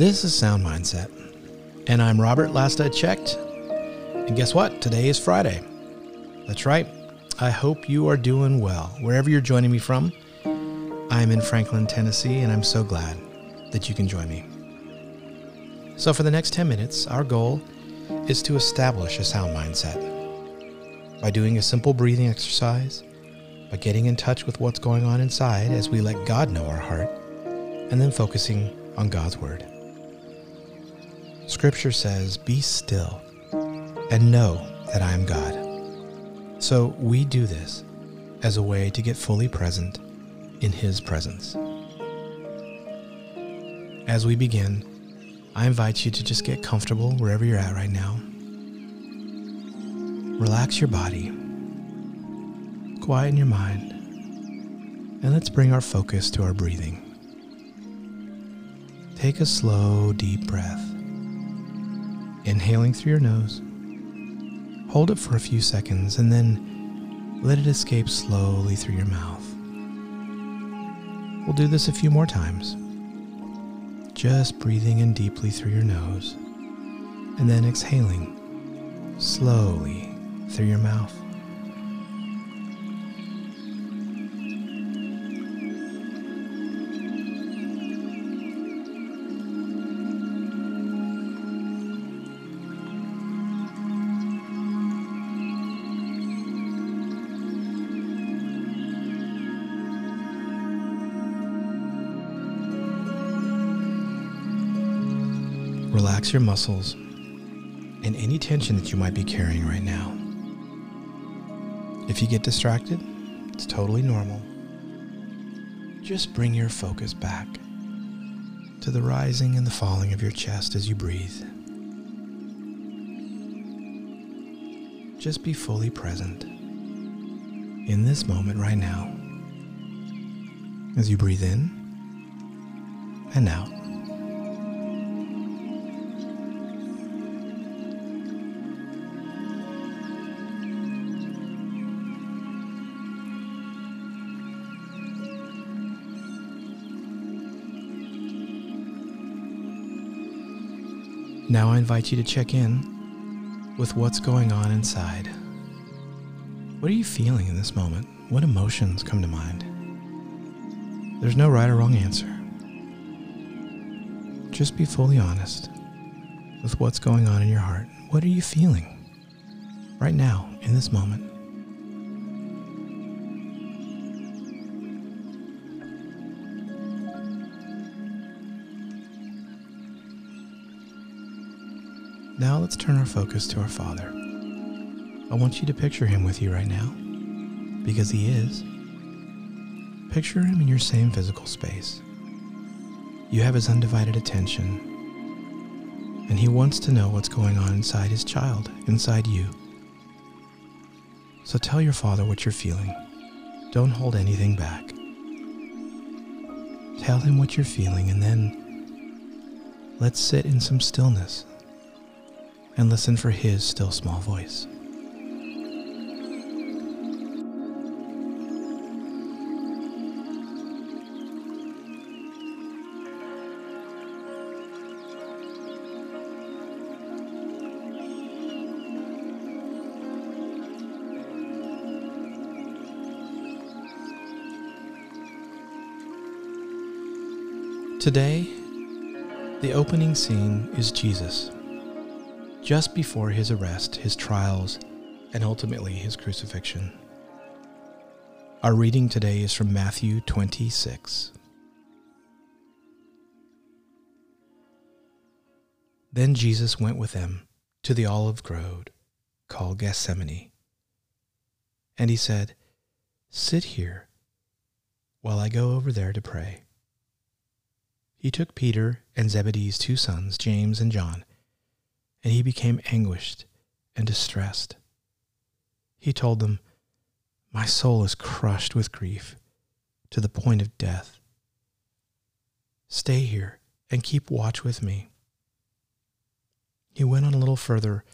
This is Sound Mindset, and I'm Robert. Last I checked, and guess what? Today is Friday. That's right. I hope you are doing well wherever you're joining me from. I'm in Franklin, Tennessee, and I'm so glad that you can join me. So, for the next 10 minutes, our goal is to establish a sound mindset by doing a simple breathing exercise, by getting in touch with what's going on inside as we let God know our heart, and then focusing on God's Word. Scripture says, Be still and know that I am God. So we do this as a way to get fully present in His presence. As we begin, I invite you to just get comfortable wherever you're at right now. Relax your body, quieten your mind, and let's bring our focus to our breathing. Take a slow, deep breath inhaling through your nose. Hold it for a few seconds and then let it escape slowly through your mouth. We'll do this a few more times. Just breathing in deeply through your nose and then exhaling slowly through your mouth. Relax your muscles and any tension that you might be carrying right now. If you get distracted, it's totally normal. Just bring your focus back to the rising and the falling of your chest as you breathe. Just be fully present in this moment right now as you breathe in and out. Now I invite you to check in with what's going on inside. What are you feeling in this moment? What emotions come to mind? There's no right or wrong answer. Just be fully honest with what's going on in your heart. What are you feeling right now in this moment? Now let's turn our focus to our Father. I want you to picture Him with you right now, because He is. Picture Him in your same physical space. You have His undivided attention, and He wants to know what's going on inside His child, inside you. So tell your Father what you're feeling. Don't hold anything back. Tell Him what you're feeling, and then let's sit in some stillness and listen for His still small voice. Today, the opening scene is Jesus just before his arrest, his trials, and ultimately his crucifixion. Our reading today is from Matthew 26. Then Jesus went with them to the olive grove called Gethsemane. And he said, Sit here while I go over there to pray. He took Peter and Zebedee's two sons, James and John, and he became anguished and distressed. He told them, My soul is crushed with grief to the point of death. Stay here and keep watch with me. He went on a little further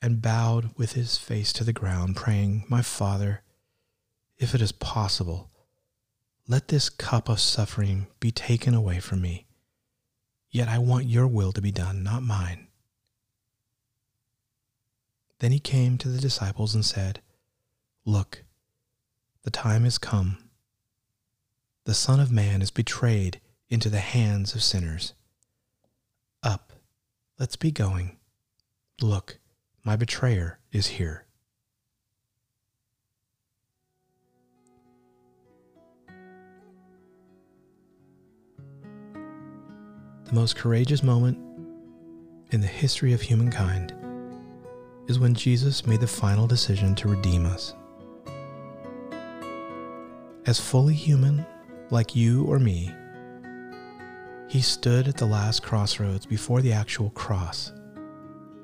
and bowed with his face to the ground, praying, My Father, if it is possible, let this cup of suffering be taken away from me. Yet I want your will to be done, not mine. Then he came to the disciples and said, Look, the time is come. The Son of Man is betrayed into the hands of sinners. Up, let's be going. Look, my betrayer is here. The most courageous moment in the history of humankind is when Jesus made the final decision to redeem us. As fully human, like you or me, he stood at the last crossroads before the actual cross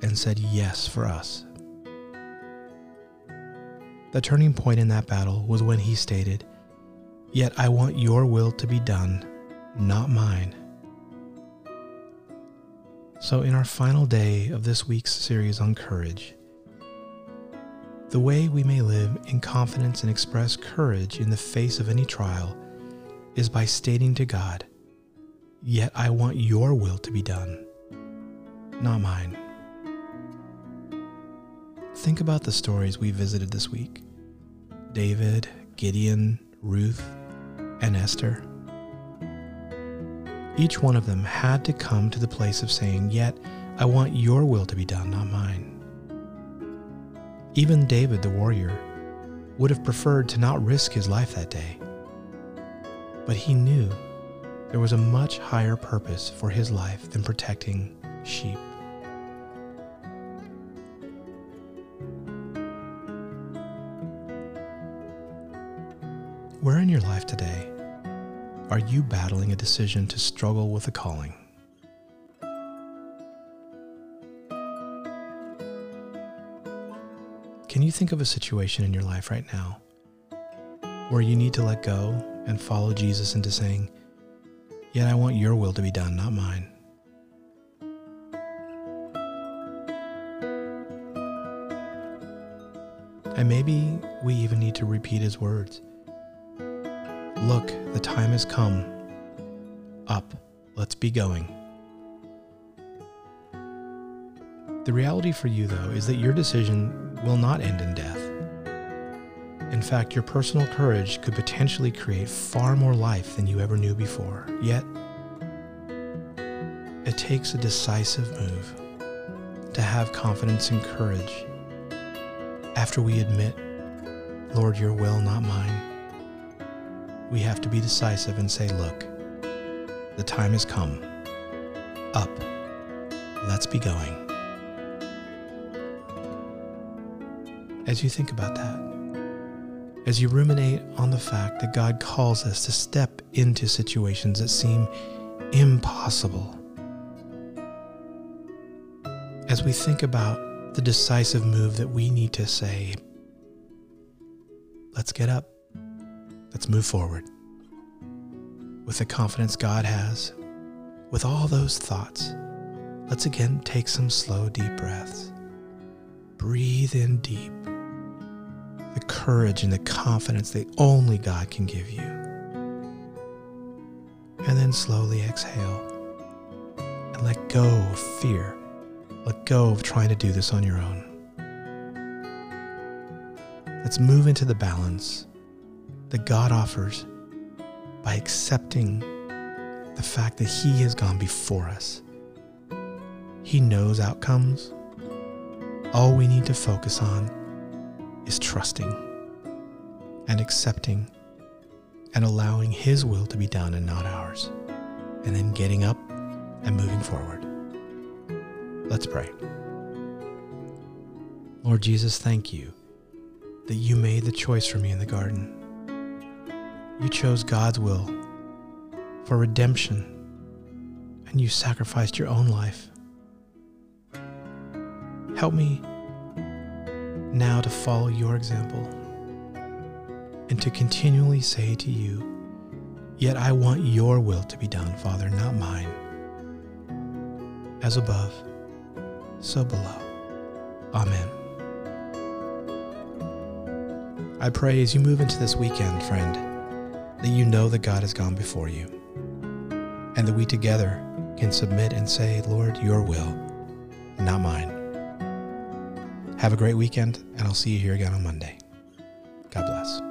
and said yes for us. The turning point in that battle was when he stated, Yet I want your will to be done, not mine. So, in our final day of this week's series on courage, the way we may live in confidence and express courage in the face of any trial is by stating to God, Yet I want your will to be done, not mine. Think about the stories we visited this week David, Gideon, Ruth, and Esther. Each one of them had to come to the place of saying, Yet I want your will to be done, not mine. Even David the warrior would have preferred to not risk his life that day. But he knew there was a much higher purpose for his life than protecting sheep. Where in your life today are you battling a decision to struggle with a calling? Can you think of a situation in your life right now where you need to let go and follow Jesus into saying, Yet I want your will to be done, not mine? And maybe we even need to repeat his words. Look, the time has come. Up, let's be going. The reality for you, though, is that your decision will not end in death. In fact, your personal courage could potentially create far more life than you ever knew before. Yet, it takes a decisive move to have confidence and courage after we admit, Lord, your will, not mine we have to be decisive and say, look, the time has come. Up. Let's be going. As you think about that, as you ruminate on the fact that God calls us to step into situations that seem impossible, as we think about the decisive move that we need to say, let's get up. Let's move forward with the confidence God has. With all those thoughts, let's again take some slow, deep breaths. Breathe in deep the courage and the confidence that only God can give you. And then slowly exhale and let go of fear. Let go of trying to do this on your own. Let's move into the balance that God offers by accepting the fact that He has gone before us. He knows outcomes. All we need to focus on is trusting and accepting and allowing His will to be done and not ours. And then getting up and moving forward. Let's pray. Lord Jesus, thank you that you made the choice for me in the garden you chose God's will for redemption, and you sacrificed your own life. Help me now to follow your example and to continually say to you, Yet I want your will to be done, Father, not mine. As above, so below. Amen. I pray as you move into this weekend, friend, that you know that God has gone before you, and that we together can submit and say, Lord, your will, not mine. Have a great weekend, and I'll see you here again on Monday. God bless.